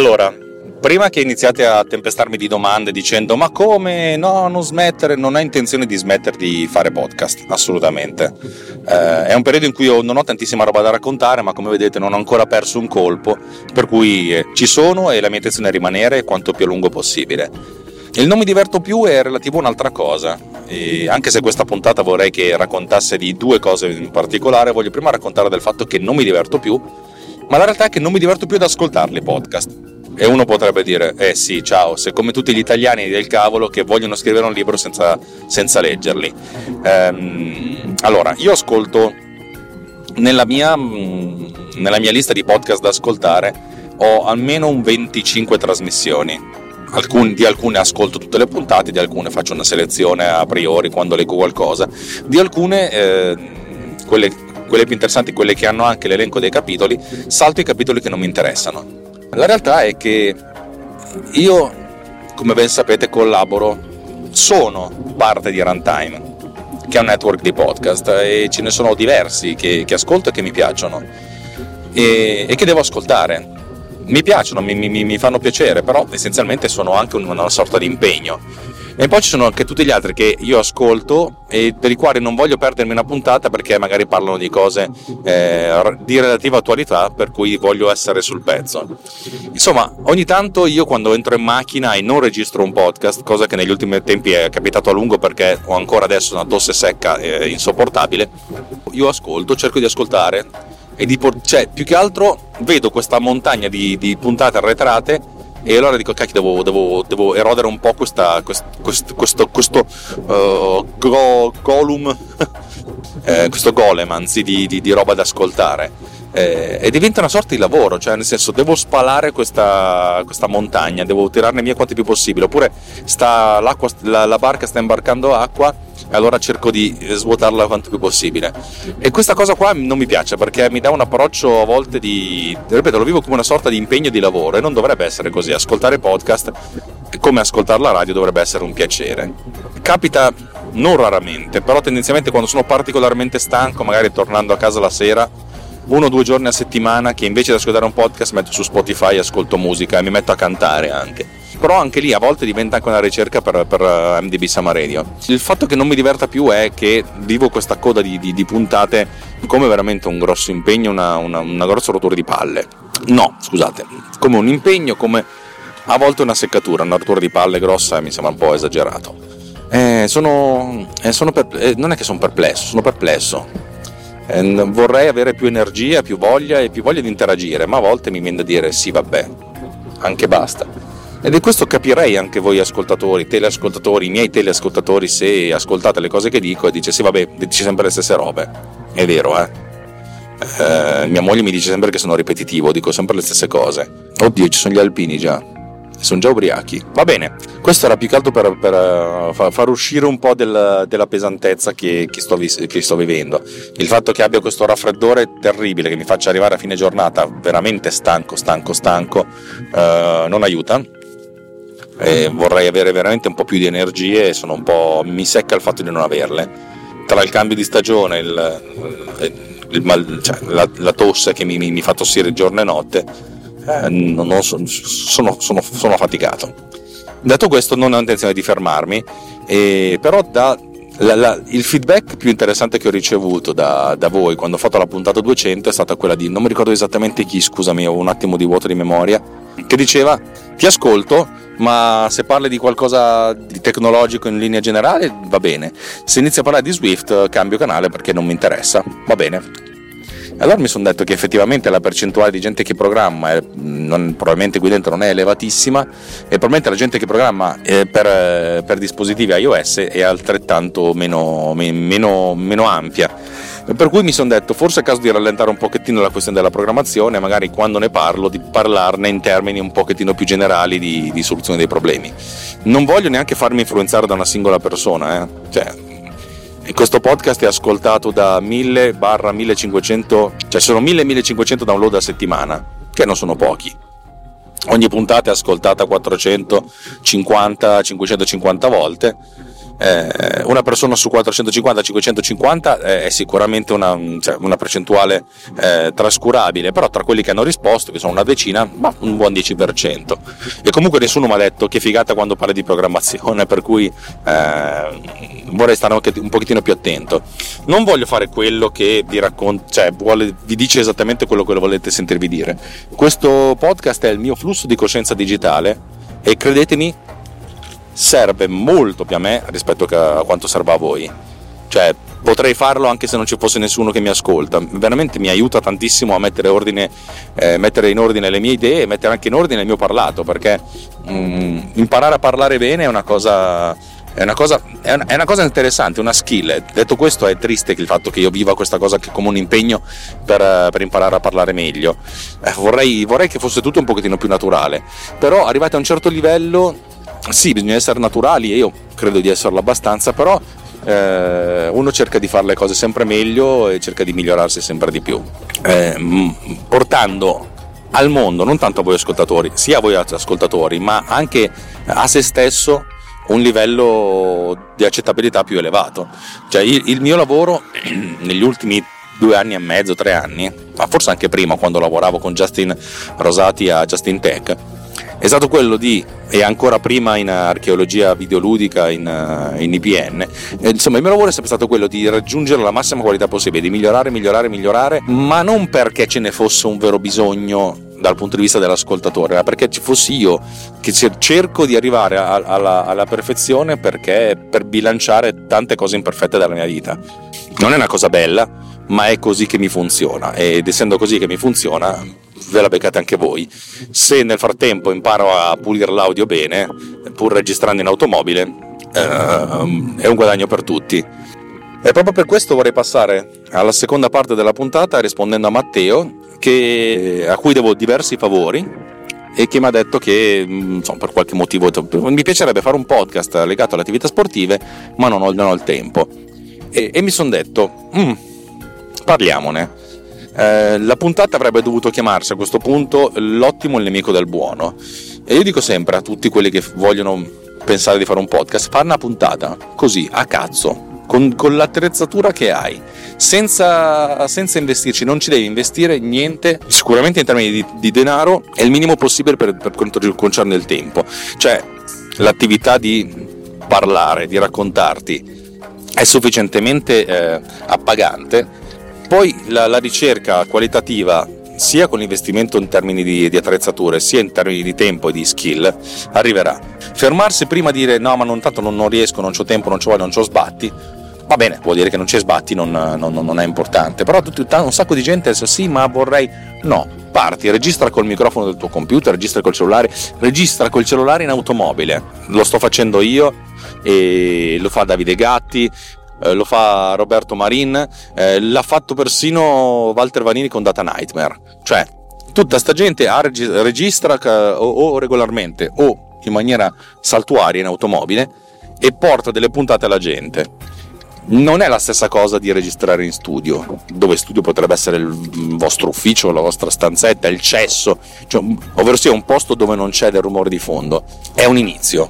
Allora, prima che iniziate a tempestarmi di domande dicendo ma come? No non smettere. Non ho intenzione di smettere di fare podcast assolutamente. Eh, è un periodo in cui ho, non ho tantissima roba da raccontare ma come vedete non ho ancora perso un colpo per cui eh, ci sono e la mia intenzione è rimanere quanto più a lungo possibile. Il non mi diverto più è relativo a un'altra cosa e anche se questa puntata vorrei che raccontasse di due cose in particolare voglio prima raccontare del fatto che non mi diverto più ma la realtà è che non mi diverto più ad ascoltarli i podcast e uno potrebbe dire, eh sì, ciao, sei come tutti gli italiani del cavolo che vogliono scrivere un libro senza, senza leggerli. Ehm, allora, io ascolto nella mia, mm, nella mia lista di podcast da ascoltare ho almeno un 25 trasmissioni. Alcun, di alcune ascolto tutte le puntate, di alcune faccio una selezione a priori quando leggo qualcosa, di alcune, eh, quelle, quelle più interessanti, quelle che hanno anche l'elenco dei capitoli, salto i capitoli che non mi interessano la realtà è che io, come ben sapete, collaboro, sono parte di Runtime, che è un network di podcast e ce ne sono diversi che, che ascolto e che mi piacciono e, e che devo ascoltare mi piacciono, mi, mi, mi, fanno piacere, però essenzialmente sono anche una sorta di impegno. E poi ci sono anche tutti gli altri che io ascolto e per i quali non voglio perdermi una puntata perché magari parlano di cose eh, di relativa attualità per cui voglio essere sul pezzo. Insomma, ogni tanto io quando entro in macchina e non registro un podcast, cosa che negli ultimi tempi è capitato a lungo perché ho ancora adesso una tosse secca e insopportabile, io ascolto, cerco di ascoltare e di cioè, più che altro vedo questa montagna di, di puntate arretrate e allora dico cacchio devo, devo, devo erodere un po' questa, quest, questo, questo, questo uh, go, golem eh, questo golem anzi di, di, di roba da ascoltare. Eh, e diventa una sorta di lavoro, cioè nel senso devo spalare questa, questa montagna, devo tirarne via quanto più possibile, oppure sta, la, la, barca sta imbarcando acqua e allora cerco di svuotarla quanto più possibile. E questa cosa qua non mi piace perché mi dà un approccio a volte di, ripeto, lo vivo come una sorta di impegno di lavoro e non dovrebbe essere così. Ascoltare podcast come ascoltare la radio dovrebbe essere un piacere. Capita non raramente, però tendenzialmente quando sono particolarmente stanco, magari tornando a casa la sera, uno o due giorni a settimana che invece di ascoltare un podcast metto su Spotify e ascolto musica e mi metto a cantare anche però anche lì a volte diventa anche una ricerca per, per eh, MDB Summer Radio. Il fatto che non mi diverta più è che vivo questa coda di, di, di puntate come veramente un grosso impegno, una, una, una grossa rottura di palle. No, scusate, come un impegno, come a volte una seccatura, una rottura di palle grossa mi sembra un po' esagerato. Eh, sono, eh, sono per, eh, non è che sono perplesso, sono perplesso. Eh, vorrei avere più energia, più voglia e più voglia di interagire, ma a volte mi viene da dire sì, vabbè, anche basta. Ed è questo capirei anche voi ascoltatori, teleascoltatori, i miei teleascoltatori, se ascoltate le cose che dico e dice sì vabbè, dici sempre le stesse robe. È vero, eh? eh mia moglie mi dice sempre che sono ripetitivo, dico sempre le stesse cose. Oddio, ci sono gli alpini già. Sono già ubriachi. Va bene, questo era più che altro per, per uh, far uscire un po' del, della pesantezza che, che, sto, che, sto, vivendo. Il fatto che abbia questo raffreddore terribile che mi faccia arrivare a fine giornata veramente stanco, stanco, stanco, uh, non aiuta e vorrei avere veramente un po' più di energie e sono un po', mi secca il fatto di non averle. Tra il cambio di stagione, il, il mal, cioè, la, la, tosse che mi, mi, mi, fa tossire giorno e notte, eh, non, non so, sono, sono, sono affaticato. Detto questo non ho intenzione di fermarmi, eh, però da la, la, il feedback più interessante che ho ricevuto da, da, voi quando ho fatto la puntata 200 è stata quella di, non mi ricordo esattamente chi, scusami, ho un attimo di vuoto di memoria, che diceva ti ascolto, ma se parli di qualcosa di tecnologico in linea generale va bene. Se inizi a parlare di Swift cambio canale perché non mi interessa, va bene. Allora mi sono detto che effettivamente la percentuale di gente che programma, è, non, probabilmente qui dentro non è elevatissima, e probabilmente la gente che programma eh, per, eh, per, dispositivi iOS è altrettanto meno, meno, meno ampia per cui mi sono detto, forse è caso di rallentare un pochettino la questione della programmazione, magari quando ne parlo, di parlarne in termini un pochettino più generali di, di soluzione dei problemi. Non voglio neanche farmi influenzare da una singola persona, eh? cioè, questo podcast è ascoltato da 1000 barra 1500, cioè sono 1000-1500 download a settimana, che non sono pochi. Ogni puntata è ascoltata 450-550 volte eh, una persona su 450-550 eh, è sicuramente una, cioè, una percentuale eh, trascurabile, però tra quelli che hanno risposto, che sono una decina, ma un buon 10%. E comunque nessuno mi ha detto che figata quando parli di programmazione, per cui eh, vorrei stare anche un pochettino più attento. Non voglio fare quello che vi racconta, cioè vuole, vi dice esattamente quello che volete sentirvi dire. Questo podcast è il mio flusso di coscienza digitale e credetemi serve molto più a me rispetto a quanto serve a voi. Cioè, potrei farlo anche se non ci fosse nessuno che mi ascolta. Veramente mi aiuta tantissimo a mettere, ordine, eh, mettere in ordine le mie idee e mettere anche in ordine il mio parlato, perché mm, imparare a parlare bene è una cosa è una, cosa, è, una, è una, cosa, interessante, una skill. Detto questo, è triste il fatto che io viva questa cosa come un impegno per, per imparare a parlare meglio. Eh, vorrei, vorrei, che fosse tutto un pochettino più naturale. Però, arrivati a un certo livello, sì, bisogna essere naturali e io credo di esserlo abbastanza, però eh, uno cerca di fare le cose sempre meglio e cerca di migliorarsi sempre di più. Eh, portando al mondo, non tanto a voi ascoltatori, sia a voi ascoltatori, ma anche a se stesso un livello di accettabilità più elevato. Cioè il, il mio lavoro negli ultimi due anni e mezzo, tre anni, ma forse anche prima quando lavoravo con Justin Rosati a Justin Tech, è stato quello di, e ancora prima in archeologia videoludica in, in IPN, insomma il mio lavoro è sempre stato quello di raggiungere la massima qualità possibile, di migliorare, migliorare, migliorare, ma non perché ce ne fosse un vero bisogno dal punto di vista dell'ascoltatore, ma perché ci fossi io che cerco di arrivare alla, alla perfezione perché per bilanciare tante cose imperfette della mia vita. Non è una cosa bella, ma è così che mi funziona ed essendo così che mi funziona ve la beccate anche voi. Se nel frattempo imparo a pulire l'audio bene, pur registrando in automobile, ehm, è un guadagno per tutti. E proprio per questo vorrei passare alla seconda parte della puntata rispondendo a Matteo che, a cui devo diversi favori e che mi ha detto che mm, insomma, per qualche motivo mi piacerebbe fare un podcast legato alle attività sportive, ma non ho, non ho il tempo. E, e mi sono detto, mm, parliamone. Eh, la puntata avrebbe dovuto chiamarsi a questo punto L'ottimo è il nemico del buono. E io dico sempre a tutti quelli che vogliono pensare di fare un podcast, fare una puntata così, a cazzo, con, con l'attrezzatura che hai, senza, senza, investirci, non ci devi investire niente, sicuramente in termini di, di denaro è il minimo possibile per, per quanto concerne il tempo, cioè l'attività di parlare, di raccontarti è sufficientemente eh, appagante, poi la, la ricerca qualitativa sia con l'investimento in termini di, di, attrezzature, sia in termini di tempo e di skill, arriverà. Fermarsi prima di dire no, ma non, tanto non, non riesco, non ho tempo, non ci voglio, non ho sbatti, va bene, vuol dire che non c'è sbatti, non, non, non è importante, però tutti, un sacco di gente dice sì, ma vorrei... No, parti, registra col microfono del tuo computer, registra col cellulare, registra col cellulare in automobile, lo sto facendo io e lo fa Davide Gatti, eh, lo fa Roberto Marin, eh, l'ha fatto persino Walter Vanini con Data Nightmare, cioè tutta sta gente registra o, o regolarmente o in maniera saltuaria in automobile e porta delle puntate alla gente. Non è la stessa cosa di registrare in studio, dove studio potrebbe essere il vostro ufficio, la vostra stanzetta, il cesso, cioè, ovvero sia un posto dove non c'è del rumore di fondo. È un inizio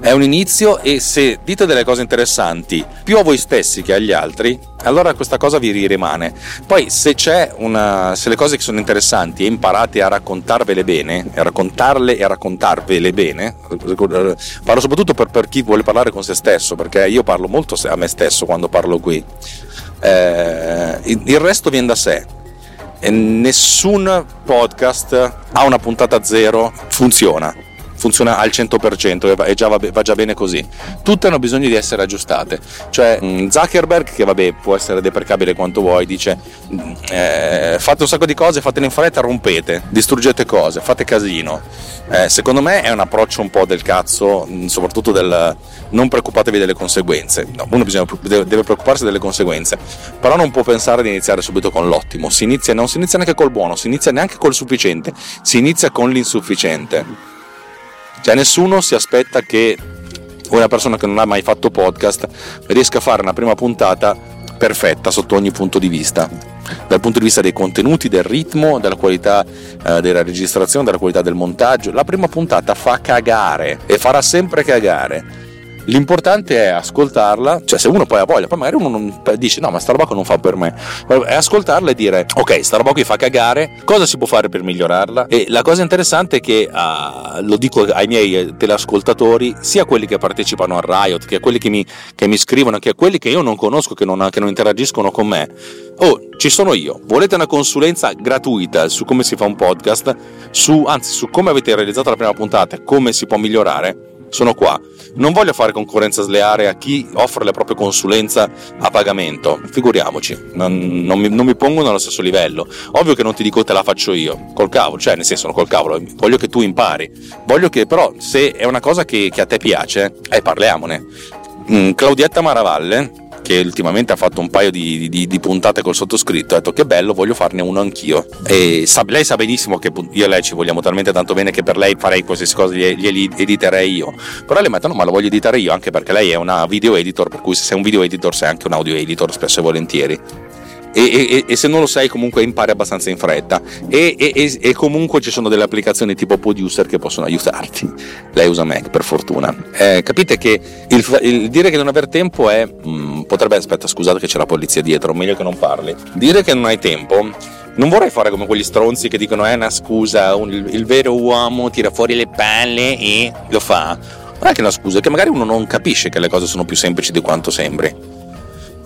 è un inizio e se dite delle cose interessanti più a voi stessi che agli altri, allora questa cosa vi rimane. Poi se c'è una se le cose che sono interessanti e imparate a raccontarvele bene, a raccontarle e a raccontarvele bene, parlo soprattutto per, per chi vuole parlare con se stesso, perché io parlo molto a me stesso quando parlo qui. Eh, il resto viene da sé. E nessun podcast ha una puntata zero funziona funziona al 100% e già va, va, già bene così. Tutte hanno bisogno di essere aggiustate. Cioè mm, Zuckerberg, che vabbè può essere deprecabile quanto vuoi, dice mm, eh, fate un sacco di cose, fatele in fretta, rompete, distruggete cose, fate casino. Eh, secondo me è un approccio un po' del cazzo, mm, soprattutto del non preoccupatevi delle conseguenze. No, uno bisogna, deve preoccuparsi delle conseguenze, però non può pensare di iniziare subito con l'ottimo. Si inizia, non si inizia neanche col buono, si inizia neanche col sufficiente, si inizia con l'insufficiente. Cioè nessuno si aspetta che una persona che non ha mai fatto podcast riesca a fare una prima puntata perfetta sotto ogni punto di vista dal punto di vista dei contenuti, del ritmo, della qualità eh, della registrazione, della qualità del montaggio. La prima puntata fa cagare e farà sempre cagare. L'importante è ascoltarla, cioè se uno poi ha voglia, poi magari uno non, dice no ma sta roba qua non fa per me, è ascoltarla e dire ok sta roba qui fa cagare, cosa si può fare per migliorarla? E la cosa interessante è che uh, lo dico ai miei teleascoltatori, sia quelli che partecipano a Riot, che a quelli che mi, che mi scrivono, che a quelli che io non conosco, che non, che non interagiscono con me, oh ci sono io, volete una consulenza gratuita su come si fa un podcast, su, anzi su come avete realizzato la prima puntata come si può migliorare? Sono qua. Non voglio fare concorrenza sleale a chi offre la propria consulenza a pagamento, figuriamoci, non, non, mi, non, mi, pongono allo stesso livello. Ovvio che non ti dico te la faccio io, col cavolo, cioè nel senso col cavolo, voglio che tu impari. Voglio che però se è una cosa che, che a te piace, eh, parliamone. Mm, Claudietta Maravalle che ultimamente ha fatto un paio di, di, di, puntate col sottoscritto, ha detto che bello, voglio farne uno anch'io. E sa, lei sa benissimo che io e lei ci vogliamo talmente tanto bene che per lei farei qualsiasi cosa, glieli editerei io. Però le mettono, ma lo voglio editare io, anche perché lei è una video editor, per cui se sei un video editor sei anche un audio editor spesso e volentieri e, e, e, se non lo sai comunque impari abbastanza in fretta. E, e, comunque ci sono delle applicazioni tipo Producer che possono aiutarti. Lei usa Mac per fortuna. Eh, capite che il, il, dire che non aver tempo è mh, mm, potrebbe aspetta scusate che c'è la polizia dietro meglio che non parli. Dire che non hai tempo non vorrei fare come quegli stronzi che dicono è eh, una scusa un, il, il vero uomo tira fuori le palle e lo fa. Non è che è una scusa, è che magari uno non capisce che le cose sono più semplici di quanto sembri.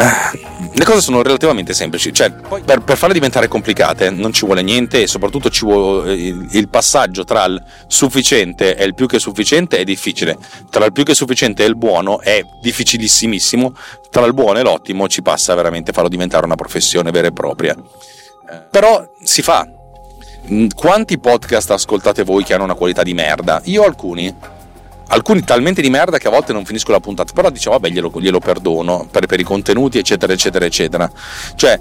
Eh, le cose sono relativamente semplici, cioè per, per, farle diventare complicate non ci vuole niente e soprattutto vuole, il, il, passaggio tra il sufficiente e il più che sufficiente è difficile, tra il più che sufficiente e il buono è difficilissimissimo, tra il buono e l'ottimo ci passa veramente farlo diventare una professione vera e propria. Eh, però si fa. Quanti podcast ascoltate voi che hanno una qualità di merda? Io alcuni alcuni talmente di merda che a volte non finisco la puntata, però dicevo vabbè glielo, glielo perdono per, per, i contenuti eccetera eccetera eccetera. Cioè,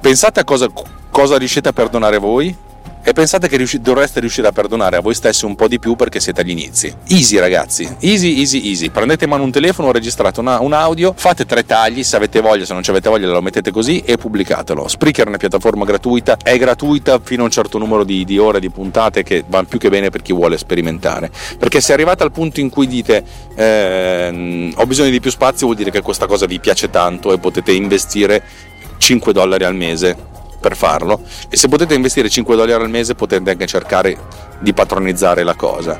pensate a cosa, cosa riuscite a perdonare voi e pensate che riusci- dovreste riuscire a perdonare a voi stessi un po' di più perché siete agli inizi. Easy ragazzi, easy, easy, easy. Prendete in mano un telefono, registrate una, un audio, fate tre tagli, se avete voglia, se non avete voglia lo mettete così e pubblicatelo. Spreaker è una piattaforma gratuita, è gratuita fino a un certo numero di, di ore, di puntate che va più che bene per chi vuole sperimentare. Perché se arrivate al punto in cui dite eh, ho bisogno di più spazio vuol dire che questa cosa vi piace tanto e potete investire 5 dollari al mese per farlo e se potete investire 5 dollari al mese potete anche cercare di patronizzare la cosa.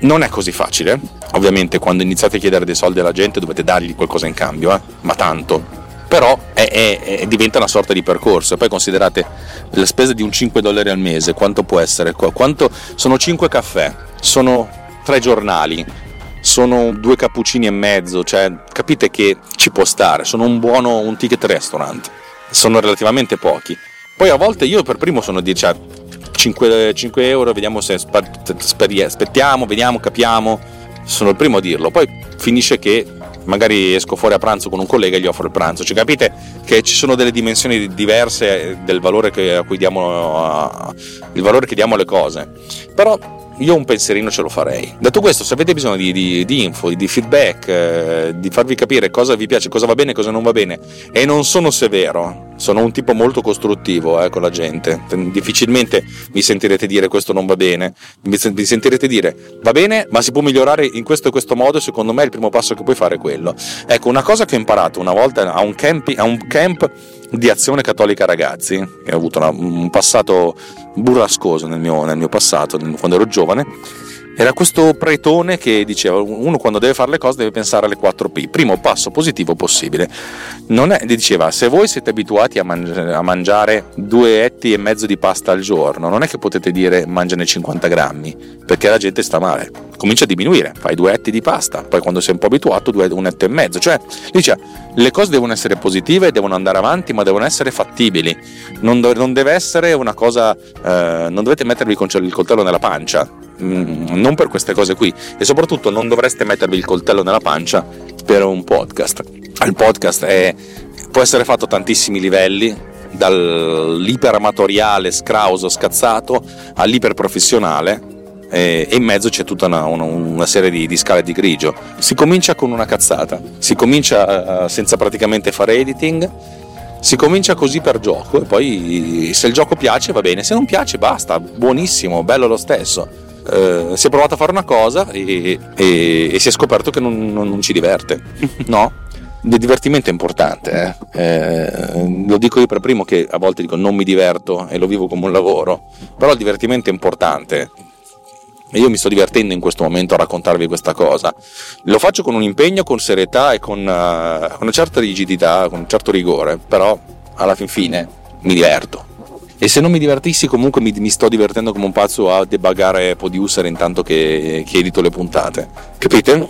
Non è così facile, ovviamente quando iniziate a chiedere dei soldi alla gente dovete dargli qualcosa in cambio, eh? ma tanto. Però è, è, è, diventa una sorta di percorso. Poi considerate la spesa di un 5 dollari al mese, quanto può essere? Quanto, sono 5 caffè, sono 3 giornali, sono due cappuccini e mezzo, cioè capite che ci può stare, sono un buono un ticket restaurant, sono relativamente pochi. Poi a volte io per primo sono di cioè, 5, 5 euro, vediamo se aspettiamo, vediamo, capiamo. Sono il primo a dirlo. Poi finisce che magari esco fuori a pranzo con un collega e gli offro il pranzo. Cioè, capite che ci sono delle dimensioni diverse del valore che, a cui diamo, il valore che diamo alle cose. Però io un pensierino ce lo farei. Detto questo, se avete bisogno di, di, di info, di feedback, eh, di farvi capire cosa vi piace, cosa va bene, cosa non va bene, e non sono severo, sono un tipo molto costruttivo eh, con la gente. Difficilmente mi sentirete dire questo non va bene, mi sentirete dire va bene, ma si può migliorare in questo e questo modo. Secondo me il primo passo che puoi fare è quello. Ecco, una cosa che ho imparato una volta a un, campi, a un camp di azione cattolica ragazzi, che ho avuto una, un passato burrascoso nel mio, nel mio passato, quando ero giovane, era questo pretone che diceva uno quando deve fare le cose deve pensare alle 4P, primo passo positivo possibile. Non è, diceva se voi siete abituati a, mangi- a, mangiare due etti e mezzo di pasta al giorno, non è che potete dire mangiane 50 grammi, perché la gente sta male. Comincia a diminuire, fai due etti di pasta, poi quando sei un po' abituato due, un etto e mezzo. Cioè, dice, le cose devono essere positive, devono andare avanti, ma devono essere fattibili. Non, do- non deve essere una cosa, eh, non dovete mettervi il coltello nella pancia Mm, non per queste cose qui e soprattutto non dovreste mettervi il coltello nella pancia per un podcast. Il podcast è, può essere fatto a tantissimi livelli, dall'iperamatoriale, scrauso, scazzato, all'iperprofessionale e in mezzo c'è tutta una, una, una serie di, di, scale di grigio. Si comincia con una cazzata, si comincia uh, senza praticamente fare editing Si comincia così per gioco e poi se il gioco piace va bene, se non piace basta, buonissimo, bello lo stesso. Eh, si è provato a fare una cosa e, e, e si è scoperto che non, non, non ci diverte. no? Il divertimento è importante, eh? Eh, lo dico io per primo che a volte dico non mi diverto e lo vivo come un lavoro, però il divertimento è importante e io mi sto divertendo in questo momento a raccontarvi questa cosa. Lo faccio con un impegno, con serietà e con, uh, una certa rigidità, con un certo rigore, però alla fin fine mi diverto. E se non mi divertissi, comunque mi, mi sto divertendo come un pazzo a debugare producer intanto che, che edito le puntate. Capite?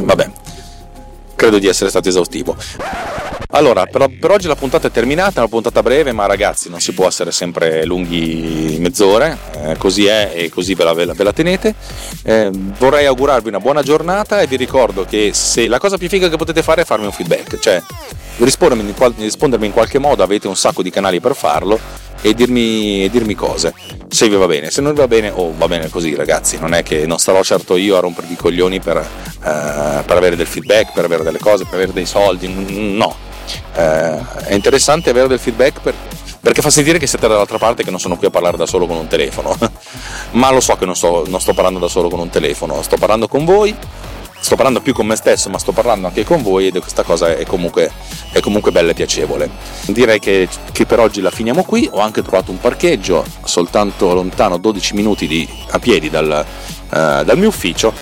Vabbè, credo di essere stato esaustivo. Allora, per, per, oggi la puntata è terminata, è una puntata breve, ma ragazzi non si può essere sempre lunghi mezz'ore, eh, così è e così ve la, ve la, ve la tenete. Eh, vorrei augurarvi una buona giornata e vi ricordo che se la cosa più figa che potete fare è farmi un feedback, cioè rispondermi in, rispondermi in qualche modo, avete un sacco di canali per farlo e dirmi, e dirmi, cose se vi va bene se non vi va bene oh va bene così ragazzi non è che non starò certo io a rompervi i coglioni per, uh, per avere del feedback per avere delle cose per avere dei soldi no eh, è interessante avere del feedback per, perché fa sentire che siete dall'altra parte che non sono qui a parlare da solo con un telefono. Ma lo so che non sto, non sto parlando da solo con un telefono. Sto parlando con voi. Sto parlando più con me stesso ma sto parlando anche con voi ed questa cosa è comunque, è comunque bella e piacevole. Direi che, che, per oggi la finiamo qui. Ho anche trovato un parcheggio soltanto lontano 12 minuti di, a piedi dal, uh, dal mio ufficio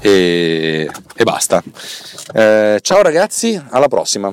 e, e basta. Uh, ciao ragazzi alla prossima